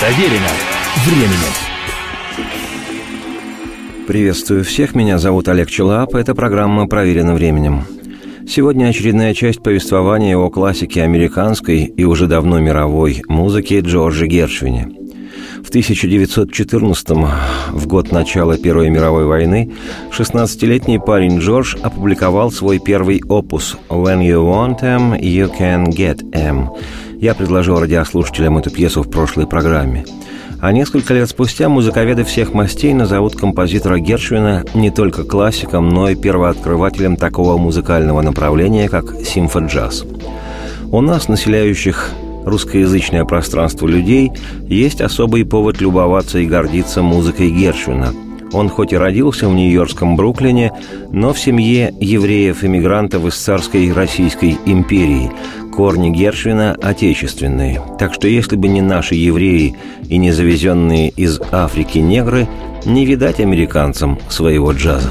Проверено временем. Приветствую всех, меня зовут Олег Челап, это программа «Проверено временем». Сегодня очередная часть повествования о классике американской и уже давно мировой музыки Джорджи Гершвине. В 1914 в год начала Первой мировой войны, 16-летний парень Джордж опубликовал свой первый опус «When you want them, you can get them». Я предложил радиослушателям эту пьесу в прошлой программе – а несколько лет спустя музыковеды всех мастей назовут композитора Гершвина не только классиком, но и первооткрывателем такого музыкального направления, как симфоджаз. У нас, населяющих русскоязычное пространство людей, есть особый повод любоваться и гордиться музыкой Гершвина – он хоть и родился в нью-йоркском Бруклине, но в семье евреев-иммигрантов из царской Российской империи, корни Гершвина отечественные. Так что если бы не наши евреи и не завезенные из Африки негры, не видать американцам своего джаза.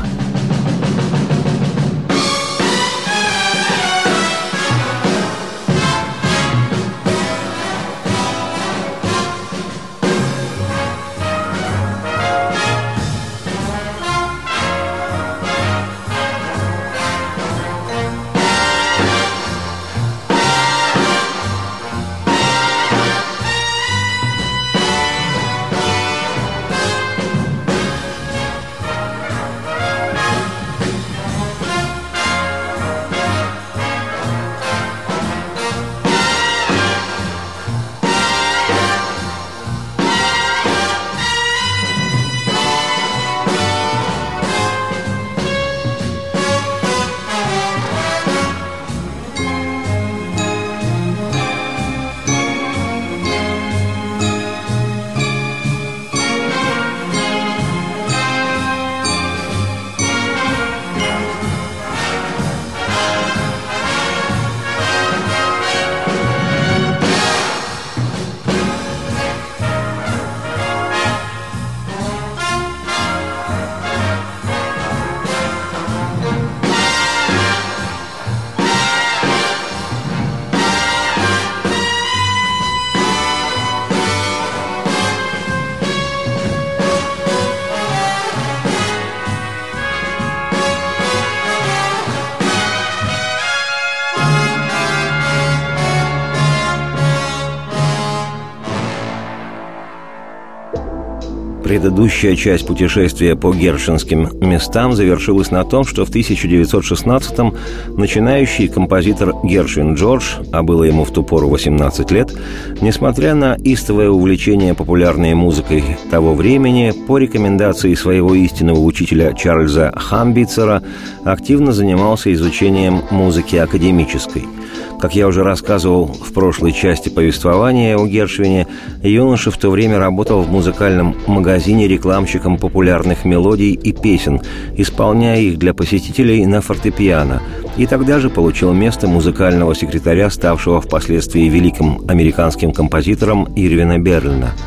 Предыдущая часть путешествия по гершинским местам завершилась на том, что в 1916-м начинающий композитор Гершвин Джордж, а было ему в ту пору 18 лет, несмотря на истовое увлечение популярной музыкой того времени, по рекомендации своего истинного учителя Чарльза Хамбицера, активно занимался изучением музыки академической – как я уже рассказывал в прошлой части повествования о Гершвине, юноша в то время работал в музыкальном магазине рекламщиком популярных мелодий и песен, исполняя их для посетителей на фортепиано, и тогда же получил место музыкального секретаря, ставшего впоследствии великим американским композитором Ирвина Берлина –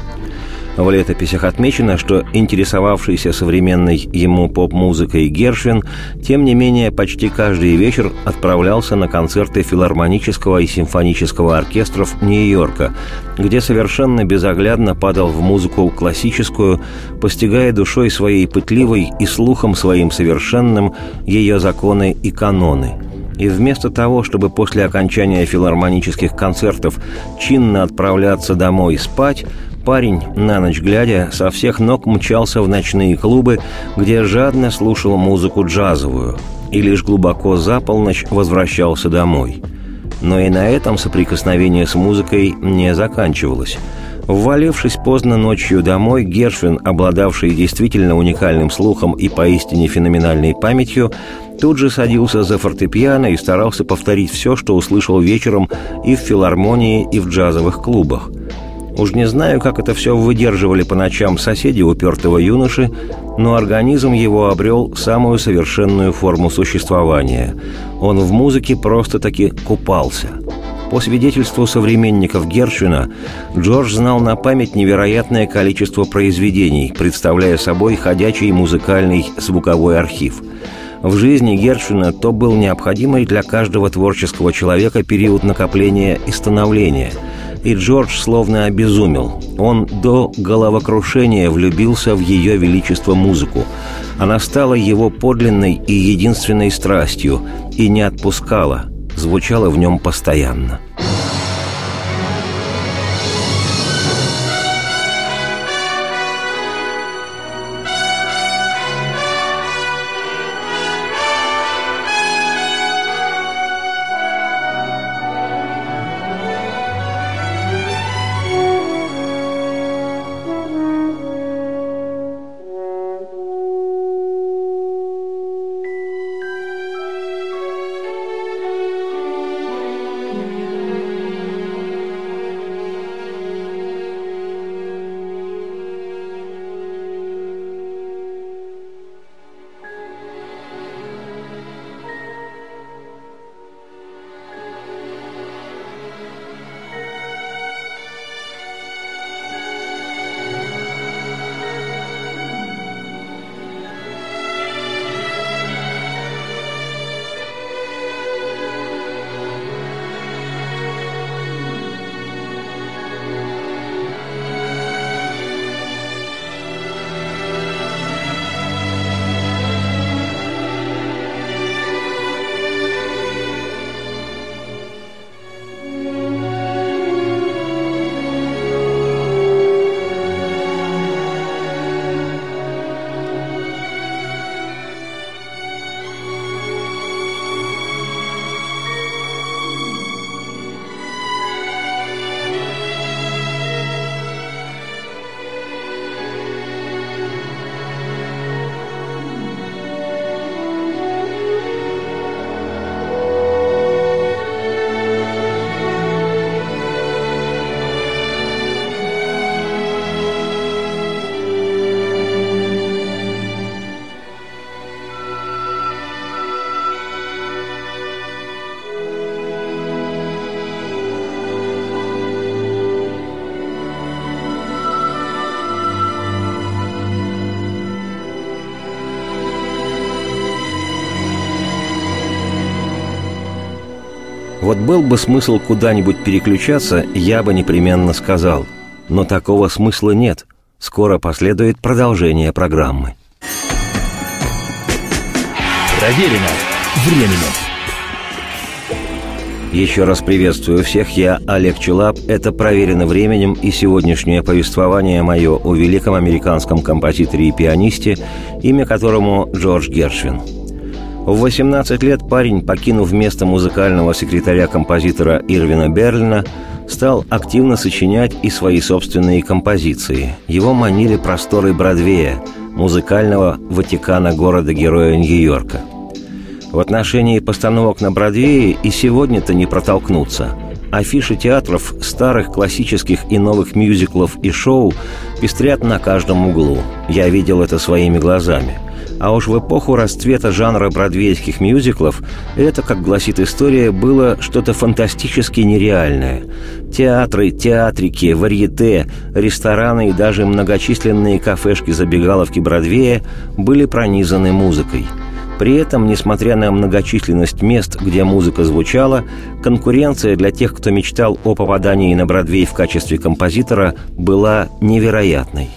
в летописях отмечено, что интересовавшийся современной ему поп-музыкой Гершвин, тем не менее, почти каждый вечер отправлялся на концерты филармонического и симфонического оркестров Нью-Йорка, где совершенно безоглядно падал в музыку классическую, постигая душой своей пытливой и слухом своим совершенным ее законы и каноны – и вместо того, чтобы после окончания филармонических концертов чинно отправляться домой спать, Парень, на ночь глядя, со всех ног мчался в ночные клубы, где жадно слушал музыку джазовую, и лишь глубоко за полночь возвращался домой. Но и на этом соприкосновение с музыкой не заканчивалось. Ввалившись поздно ночью домой, Гершвин, обладавший действительно уникальным слухом и поистине феноменальной памятью, тут же садился за фортепиано и старался повторить все, что услышал вечером и в филармонии, и в джазовых клубах – Уж не знаю, как это все выдерживали по ночам соседи упертого юноши, но организм его обрел самую совершенную форму существования. Он в музыке просто-таки купался. По свидетельству современников Гершвина, Джордж знал на память невероятное количество произведений, представляя собой ходячий музыкальный звуковой архив – в жизни Гершвина то был необходимый для каждого творческого человека период накопления и становления – и Джордж словно обезумел. Он до головокрушения влюбился в ее величество музыку. Она стала его подлинной и единственной страстью и не отпускала, звучала в нем постоянно. Вот был бы смысл куда-нибудь переключаться, я бы непременно сказал. Но такого смысла нет. Скоро последует продолжение программы. Проверено временем. Еще раз приветствую всех, я Олег Челап. Это «Проверено временем» и сегодняшнее повествование мое о великом американском композиторе и пианисте, имя которому Джордж Гершвин – в 18 лет парень, покинув место музыкального секретаря композитора Ирвина Берлина, стал активно сочинять и свои собственные композиции. Его манили просторы Бродвея, музыкального Ватикана города-героя Нью-Йорка. В отношении постановок на Бродвее и сегодня-то не протолкнуться. Афиши театров, старых классических и новых мюзиклов и шоу пестрят на каждом углу. Я видел это своими глазами – а уж в эпоху расцвета жанра бродвейских мюзиклов это, как гласит история, было что-то фантастически нереальное. Театры, театрики, варьете, рестораны и даже многочисленные кафешки-забегаловки Бродвея были пронизаны музыкой – при этом, несмотря на многочисленность мест, где музыка звучала, конкуренция для тех, кто мечтал о попадании на Бродвей в качестве композитора, была невероятной.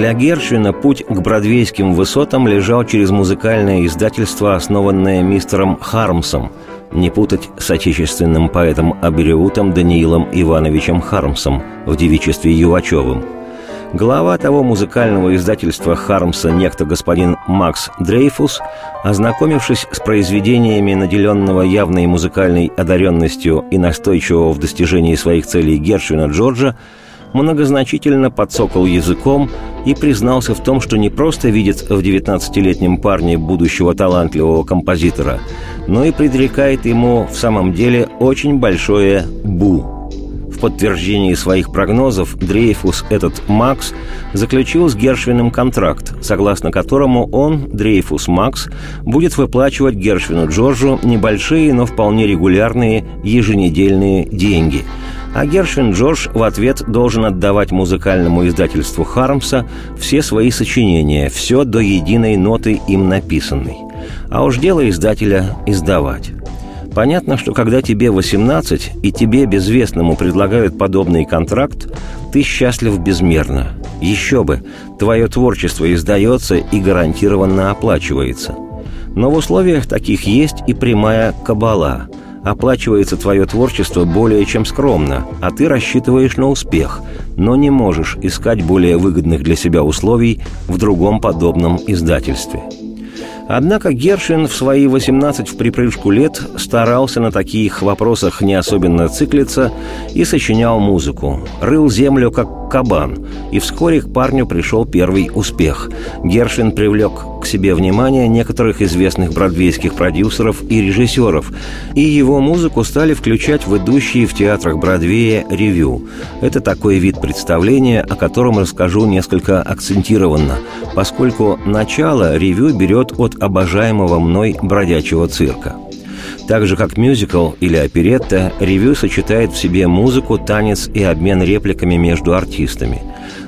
Для Гершвина путь к бродвейским высотам лежал через музыкальное издательство, основанное мистером Хармсом, не путать с отечественным поэтом Абериутом Даниилом Ивановичем Хармсом в девичестве Ювачевым. Глава того музыкального издательства Хармса, некто господин Макс Дрейфус, ознакомившись с произведениями наделенного явной музыкальной одаренностью и настойчивого в достижении своих целей Гершвина Джорджа, многозначительно подсокал языком и признался в том, что не просто видит в 19-летнем парне будущего талантливого композитора, но и предрекает ему в самом деле очень большое «бу». В подтверждении своих прогнозов Дрейфус, этот Макс, заключил с Гершвином контракт, согласно которому он, Дрейфус Макс, будет выплачивать Гершвину Джорджу небольшие, но вполне регулярные еженедельные деньги – а Гершвин Джордж в ответ должен отдавать музыкальному издательству Хармса все свои сочинения, все до единой ноты им написанной. А уж дело издателя издавать. Понятно, что когда тебе 18 и тебе безвестному предлагают подобный контракт, ты счастлив безмерно. Еще бы, твое творчество издается и гарантированно оплачивается. Но в условиях таких есть и прямая кабала – оплачивается твое творчество более чем скромно, а ты рассчитываешь на успех, но не можешь искать более выгодных для себя условий в другом подобном издательстве. Однако Гершин в свои 18 в припрыжку лет старался на таких вопросах не особенно циклиться и сочинял музыку. Рыл землю как кабан, и вскоре к парню пришел первый успех. Гершин привлек к себе внимание некоторых известных бродвейских продюсеров и режиссеров, и его музыку стали включать в идущие в театрах Бродвея ревю. Это такой вид представления, о котором расскажу несколько акцентированно, поскольку начало ревю берет от обожаемого мной бродячего цирка. Так же, как мюзикл или оперетта, ревю сочетает в себе музыку, танец и обмен репликами между артистами.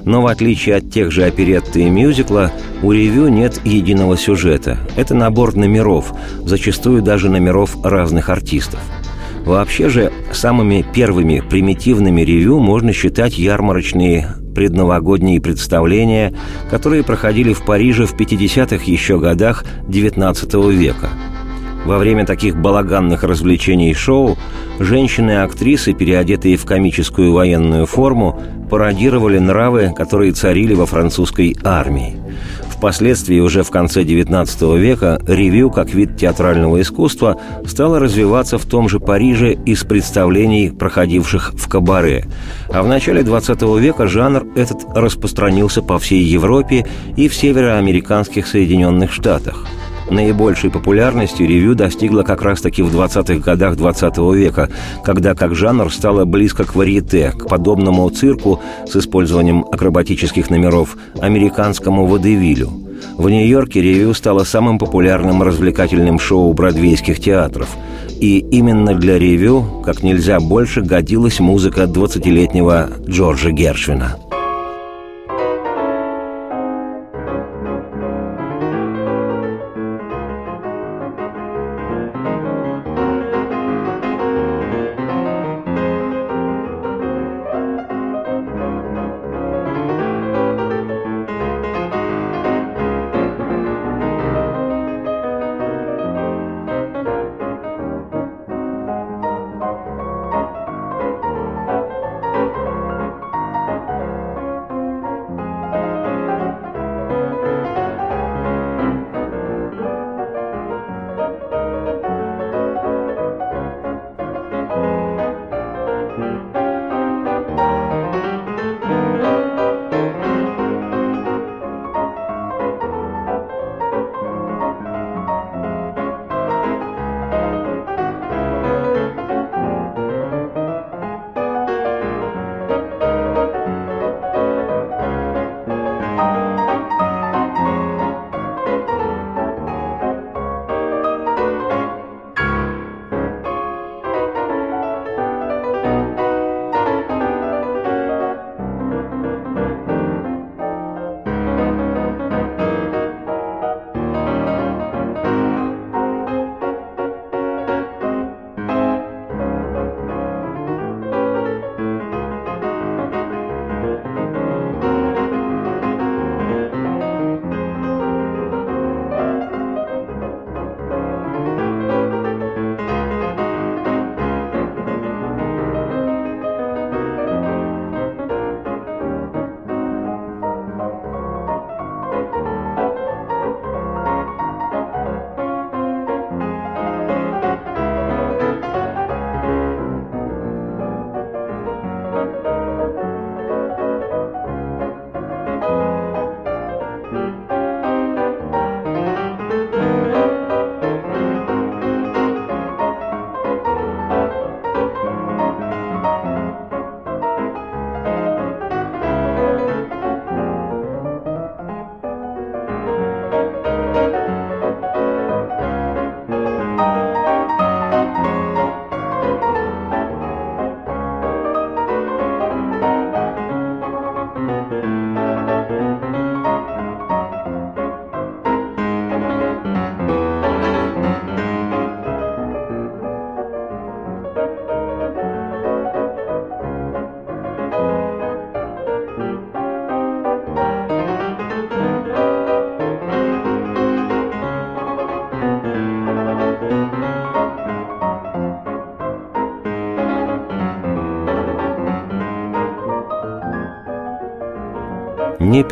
Но в отличие от тех же оперетты и мюзикла, у ревю нет единого сюжета. Это набор номеров, зачастую даже номеров разных артистов. Вообще же, самыми первыми примитивными ревю можно считать ярмарочные предновогодние представления, которые проходили в Париже в 50-х еще годах XIX века. Во время таких балаганных развлечений и шоу женщины-актрисы, переодетые в комическую военную форму, пародировали нравы, которые царили во французской армии. Впоследствии, уже в конце XIX века, ревю, как вид театрального искусства, стало развиваться в том же Париже из представлений, проходивших в кабаре. А в начале XX века жанр этот распространился по всей Европе и в североамериканских Соединенных Штатах – Наибольшей популярностью ревю достигла как раз-таки в 20-х годах 20 -го века, когда как жанр стало близко к варьете, к подобному цирку с использованием акробатических номеров, американскому водевилю. В Нью-Йорке ревю стало самым популярным развлекательным шоу бродвейских театров. И именно для ревю как нельзя больше годилась музыка 20-летнего Джорджа Гершвина –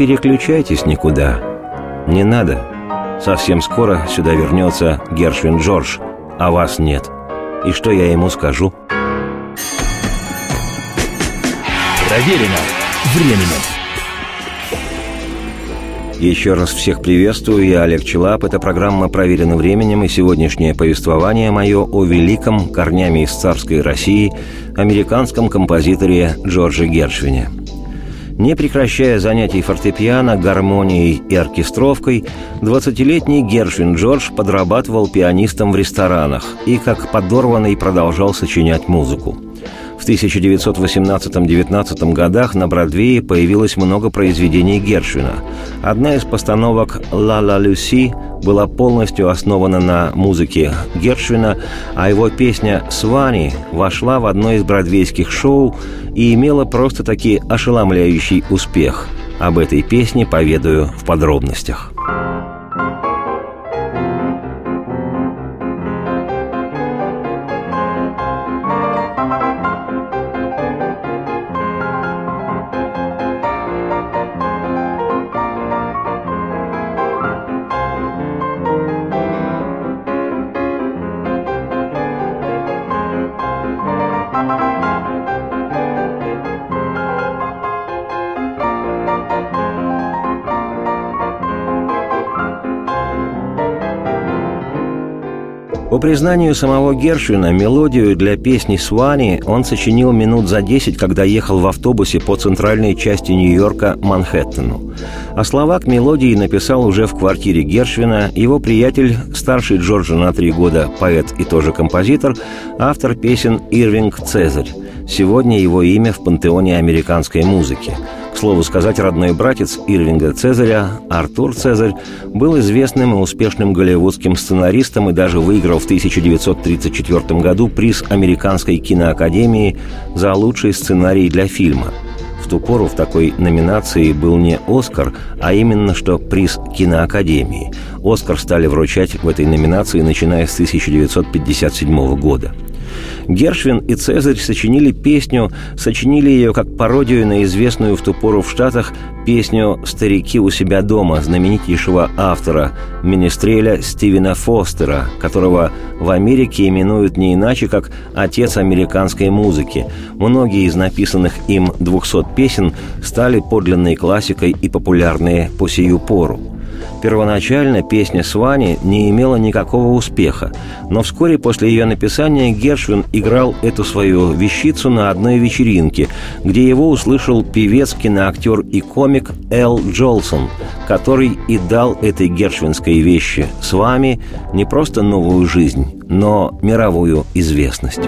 переключайтесь никуда. Не надо. Совсем скоро сюда вернется Гершвин Джордж, а вас нет. И что я ему скажу? Проверено временем. Еще раз всех приветствую, я Олег Челап. Это программа «Проверено временем» и сегодняшнее повествование мое о великом, корнями из царской России, американском композиторе Джорджи Гершвине. Не прекращая занятий фортепиано, гармонией и оркестровкой, 20-летний Гершвин Джордж подрабатывал пианистом в ресторанах и, как подорванный, продолжал сочинять музыку – в 1918-19 годах на Бродвее появилось много произведений Гершвина. Одна из постановок «Ла Ла Люси» была полностью основана на музыке Гершвина, а его песня «Свани» вошла в одно из бродвейских шоу и имела просто-таки ошеломляющий успех. Об этой песне поведаю в подробностях. Признанию самого Гершвина, мелодию для песни «Свани» он сочинил минут за десять, когда ехал в автобусе по центральной части Нью-Йорка Манхэттену. А слова к мелодии написал уже в квартире Гершвина его приятель, старший Джорджа на три года, поэт и тоже композитор, автор песен Ирвинг Цезарь. Сегодня его имя в пантеоне американской музыки – слову сказать, родной братец Ирвинга Цезаря, Артур Цезарь, был известным и успешным голливудским сценаристом и даже выиграл в 1934 году приз Американской киноакадемии за лучший сценарий для фильма. В ту пору в такой номинации был не «Оскар», а именно что приз киноакадемии. «Оскар» стали вручать в этой номинации, начиная с 1957 года – Гершвин и Цезарь сочинили песню, сочинили ее как пародию на известную в ту пору в Штатах песню «Старики у себя дома» знаменитейшего автора, министреля Стивена Фостера, которого в Америке именуют не иначе, как «отец американской музыки». Многие из написанных им 200 песен стали подлинной классикой и популярные по сию пору. Первоначально песня «Свани» не имела никакого успеха, но вскоре после ее написания Гершвин играл эту свою вещицу на одной вечеринке, где его услышал певец, киноактер и комик Эл Джолсон, который и дал этой гершвинской вещи «С вами» не просто новую жизнь, но мировую известность.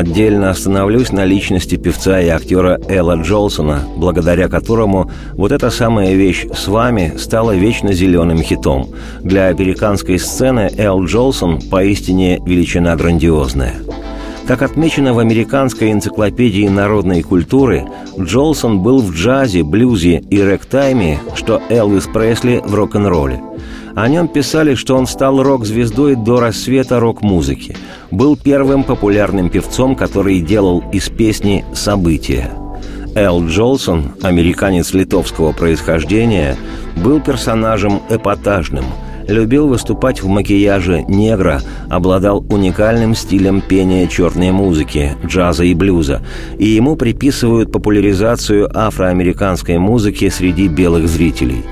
Отдельно остановлюсь на личности певца и актера Элла Джолсона, благодаря которому вот эта самая вещь «С вами» стала вечно зеленым хитом. Для американской сцены Эл Джолсон поистине величина грандиозная. Как отмечено в американской энциклопедии народной культуры, Джолсон был в джазе, блюзе и рэк-тайме, что Элвис Пресли в рок-н-ролле – о нем писали, что он стал рок-звездой до рассвета рок-музыки. Был первым популярным певцом, который делал из песни «События». Эл Джолсон, американец литовского происхождения, был персонажем эпатажным – любил выступать в макияже негра, обладал уникальным стилем пения черной музыки, джаза и блюза, и ему приписывают популяризацию афроамериканской музыки среди белых зрителей.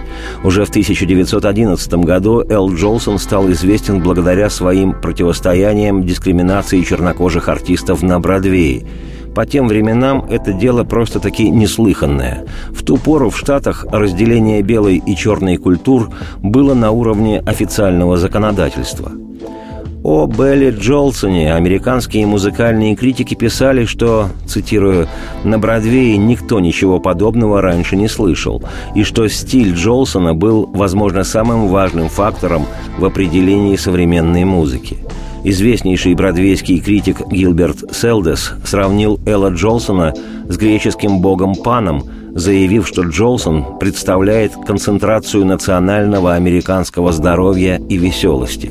Уже в 1911 году Эл Джолсон стал известен благодаря своим противостояниям дискриминации чернокожих артистов на Бродвее – по тем временам это дело просто-таки неслыханное. В ту пору в Штатах разделение белой и черной культур было на уровне официального законодательства. О Белли Джолсоне американские музыкальные критики писали, что, цитирую, «на Бродвее никто ничего подобного раньше не слышал, и что стиль Джолсона был, возможно, самым важным фактором в определении современной музыки». Известнейший бродвейский критик Гилберт Селдес сравнил Элла Джолсона с греческим богом Паном, заявив, что Джолсон представляет концентрацию национального американского здоровья и веселости.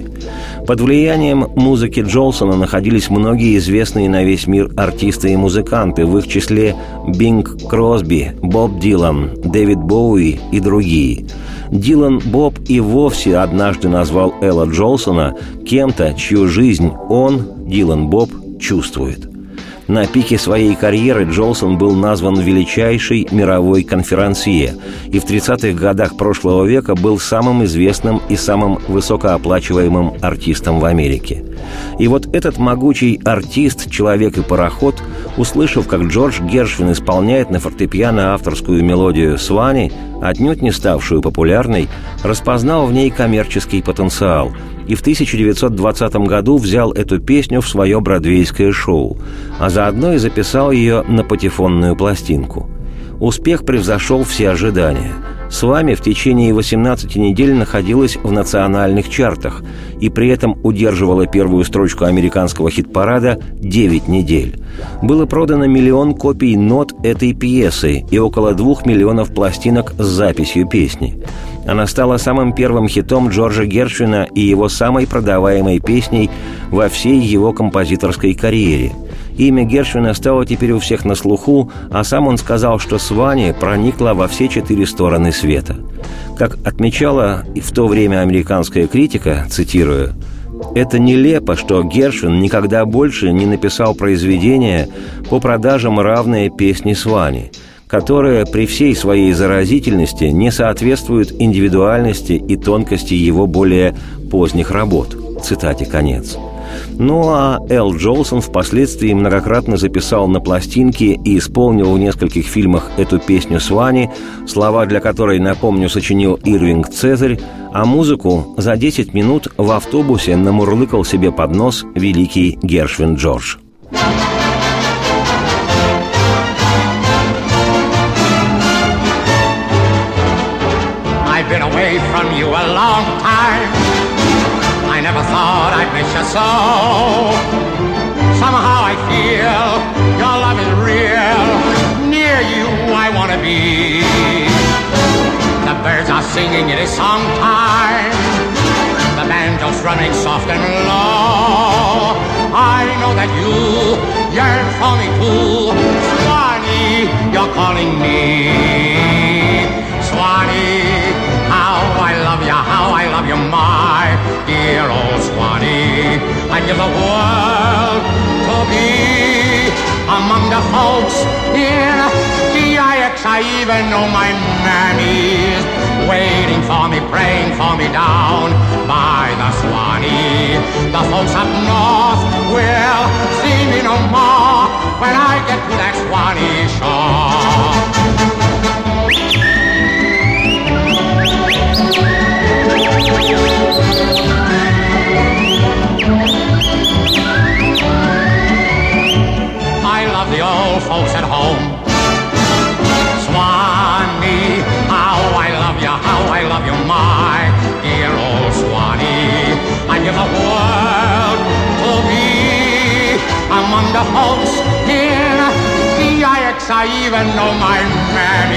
Под влиянием музыки Джолсона находились многие известные на весь мир артисты и музыканты, в их числе Бинг Кросби, Боб Дилан, Дэвид Боуи и другие – Дилан Боб и вовсе однажды назвал Элла Джолсона кем-то, чью жизнь он, Дилан Боб, чувствует – на пике своей карьеры Джолсон был назван величайшей мировой конферансье и в 30-х годах прошлого века был самым известным и самым высокооплачиваемым артистом в Америке. И вот этот могучий артист, человек и пароход, услышав, как Джордж Гершвин исполняет на фортепиано авторскую мелодию «Свани», отнюдь не ставшую популярной, распознал в ней коммерческий потенциал – и в 1920 году взял эту песню в свое бродвейское шоу, а заодно и записал ее на патефонную пластинку. Успех превзошел все ожидания. С вами в течение 18 недель находилась в национальных чартах и при этом удерживала первую строчку американского хит-парада 9 недель. Было продано миллион копий нот этой пьесы и около двух миллионов пластинок с записью песни. Она стала самым первым хитом Джорджа Гершвина и его самой продаваемой песней во всей его композиторской карьере. Имя Гершвина стало теперь у всех на слуху, а сам он сказал, что Свани проникла во все четыре стороны света. Как отмечала в то время американская критика, цитирую, это нелепо, что Гершвин никогда больше не написал произведение по продажам равное песне Свани – которая при всей своей заразительности не соответствует индивидуальности и тонкости его более поздних работ. Цитате конец. Ну а Эл Джолсон впоследствии многократно записал на пластинке и исполнил в нескольких фильмах эту песню Свани, слова для которой, напомню, сочинил Ирвинг Цезарь, а музыку за 10 минут в автобусе намурлыкал себе под нос великий Гершвин Джордж. So. Somehow I feel your love is real. Near you I want to be. The birds are singing, it is song time. The banjo's running soft and low. I know that you yearn for me too. Swanee, you're calling me. World to be among the folks in DIX. I even know my mammy's waiting for me, praying for me down by the Swanee. The folks up north will see me no more when I get to that Swanee shore. folks at home. Swanee, how I love you, how I love you, my dear old Swanee. I give the world to be among the folks in D-I-X. I even know my man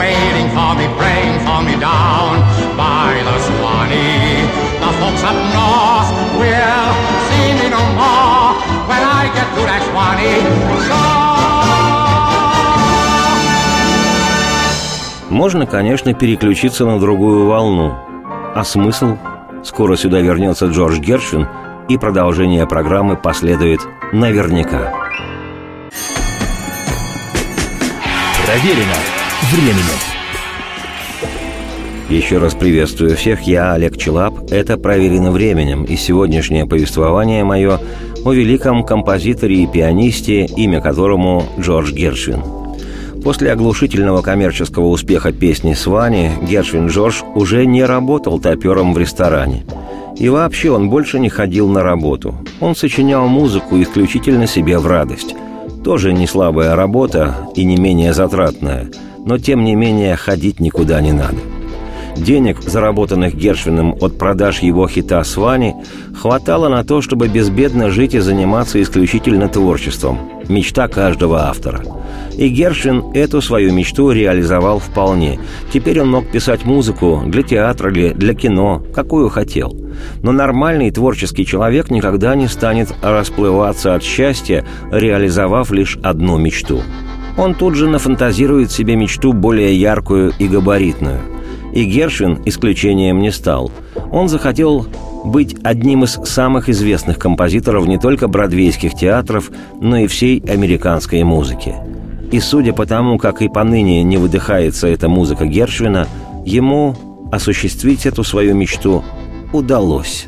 waiting for me, praying for me down by the Swanee. The folks up north will see me no more. That Swanee. Можно, конечно, переключиться на другую волну. А смысл? Скоро сюда вернется Джордж Гершвин, и продолжение программы последует наверняка. Проверено временем. Еще раз приветствую всех, я Олег Челап, это «Проверено временем», и сегодняшнее повествование мое о великом композиторе и пианисте, имя которому Джордж Гершвин. После оглушительного коммерческого успеха песни «Свани» Гершвин Джордж уже не работал топером в ресторане. И вообще он больше не ходил на работу. Он сочинял музыку исключительно себе в радость – тоже не слабая работа и не менее затратная, но тем не менее ходить никуда не надо. Денег, заработанных Гершвином от продаж его хита «Свани», хватало на то, чтобы безбедно жить и заниматься исключительно творчеством. Мечта каждого автора. И Гершвин эту свою мечту реализовал вполне. Теперь он мог писать музыку для театра или для кино, какую хотел – но нормальный творческий человек никогда не станет расплываться от счастья, реализовав лишь одну мечту. Он тут же нафантазирует себе мечту более яркую и габаритную. И Гершвин исключением не стал. Он захотел быть одним из самых известных композиторов не только бродвейских театров, но и всей американской музыки. И судя по тому, как и поныне не выдыхается эта музыка Гершвина, ему осуществить эту свою мечту удалось.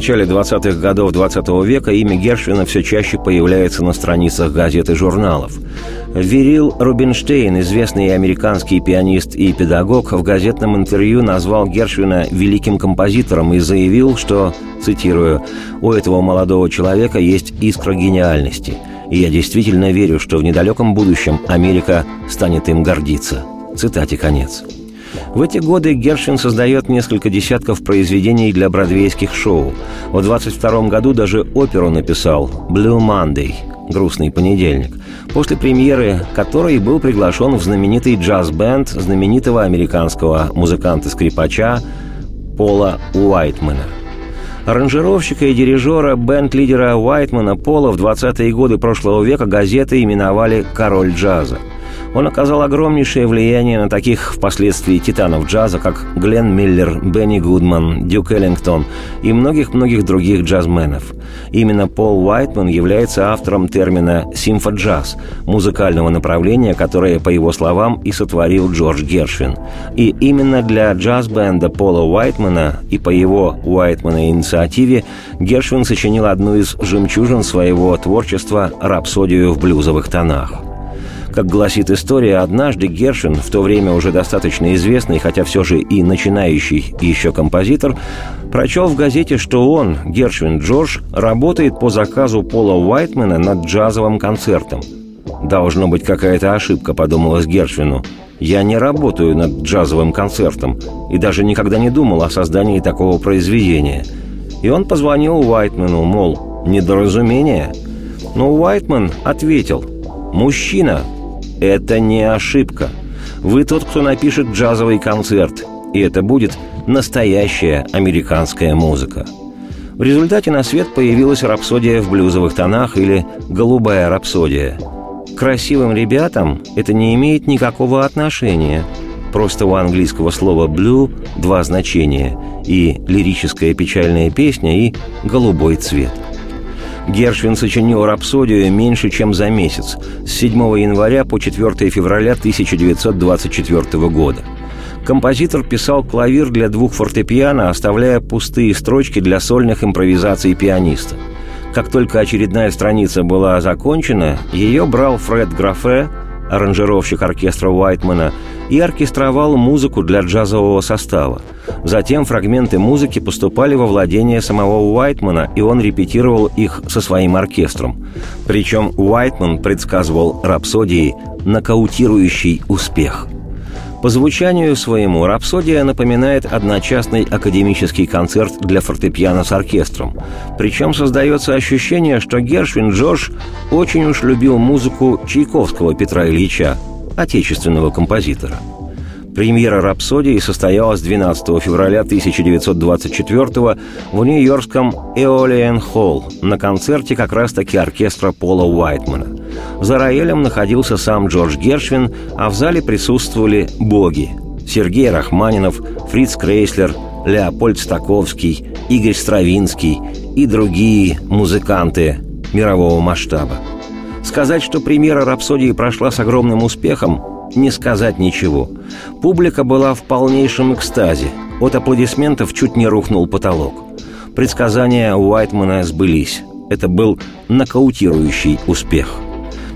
Начале 20-х годов 20 -го века имя Гершвина все чаще появляется на страницах газет и журналов. Верил Рубинштейн, известный американский пианист и педагог, в газетном интервью назвал Гершвина великим композитором и заявил, что, цитирую, «у этого молодого человека есть искра гениальности, и я действительно верю, что в недалеком будущем Америка станет им гордиться». Цитате конец. В эти годы Гершвин создает несколько десятков произведений для бродвейских шоу. В 22 году даже оперу написал «Blue Monday» – «Грустный понедельник», после премьеры которой был приглашен в знаменитый джаз-бенд знаменитого американского музыканта-скрипача Пола Уайтмана – Аранжировщика и дирижера бенд-лидера Уайтмана Пола в 20-е годы прошлого века газеты именовали «король джаза». Он оказал огромнейшее влияние на таких впоследствии титанов джаза, как Глен Миллер, Бенни Гудман, Дюк Эллингтон и многих-многих других джазменов. Именно Пол Уайтман является автором термина «симфоджаз» – музыкального направления, которое, по его словам, и сотворил Джордж Гершвин. И именно для джаз-бенда Пола Уайтмана и по его Уайтмана инициативе Гершвин сочинил одну из жемчужин своего творчества – рапсодию в блюзовых тонах – как гласит история, однажды Гершин, в то время уже достаточно известный, хотя все же и начинающий еще композитор, прочел в газете, что он, Гершвин Джордж, работает по заказу Пола Уайтмена над джазовым концертом. «Должно быть какая-то ошибка», — подумалось Гершвину. «Я не работаю над джазовым концертом и даже никогда не думал о создании такого произведения». И он позвонил Уайтмену, мол, недоразумение. Но Уайтман ответил, «Мужчина, это не ошибка. Вы тот, кто напишет джазовый концерт, и это будет настоящая американская музыка. В результате на свет появилась рапсодия в блюзовых тонах или голубая рапсодия. Красивым ребятам это не имеет никакого отношения. Просто у английского слова «blue» два значения – и лирическая печальная песня, и голубой цвет – Гершвин сочинил рапсодию меньше, чем за месяц, с 7 января по 4 февраля 1924 года. Композитор писал клавир для двух фортепиано, оставляя пустые строчки для сольных импровизаций пианиста. Как только очередная страница была закончена, ее брал Фред Графе, аранжировщик оркестра Уайтмана, и оркестровал музыку для джазового состава. Затем фрагменты музыки поступали во владение самого Уайтмана, и он репетировал их со своим оркестром. Причем Уайтман предсказывал рапсодии нокаутирующий успех – по звучанию своему рапсодия напоминает одночасный академический концерт для фортепиано с оркестром. Причем создается ощущение, что Гершвин Джордж очень уж любил музыку Чайковского Петра Ильича, отечественного композитора. Премьера «Рапсодии» состоялась 12 февраля 1924 в нью-йоркском «Эолиен Холл» на концерте как раз-таки оркестра Пола Уайтмана. За роялем находился сам Джордж Гершвин, а в зале присутствовали боги – Сергей Рахманинов, Фриц Крейслер, Леопольд Стаковский, Игорь Стравинский и другие музыканты мирового масштаба. Сказать, что премьера «Рапсодии» прошла с огромным успехом, не сказать ничего. Публика была в полнейшем экстазе. От аплодисментов чуть не рухнул потолок. Предсказания Уайтмана сбылись. Это был нокаутирующий успех.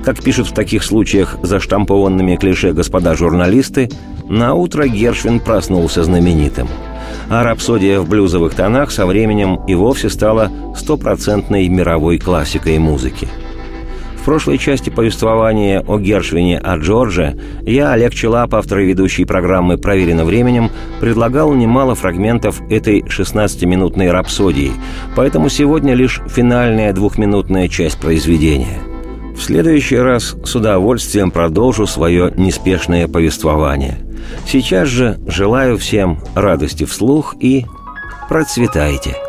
Как пишут в таких случаях заштампованными клише господа журналисты, на утро Гершвин проснулся знаменитым. А рапсодия в блюзовых тонах со временем и вовсе стала стопроцентной мировой классикой музыки – в прошлой части повествования о Гершвине о Джордже я, Олег Челап, автор и ведущий программы «Проверено временем», предлагал немало фрагментов этой 16-минутной рапсодии, поэтому сегодня лишь финальная двухминутная часть произведения. В следующий раз с удовольствием продолжу свое неспешное повествование. Сейчас же желаю всем радости вслух и процветайте!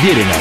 Проверено.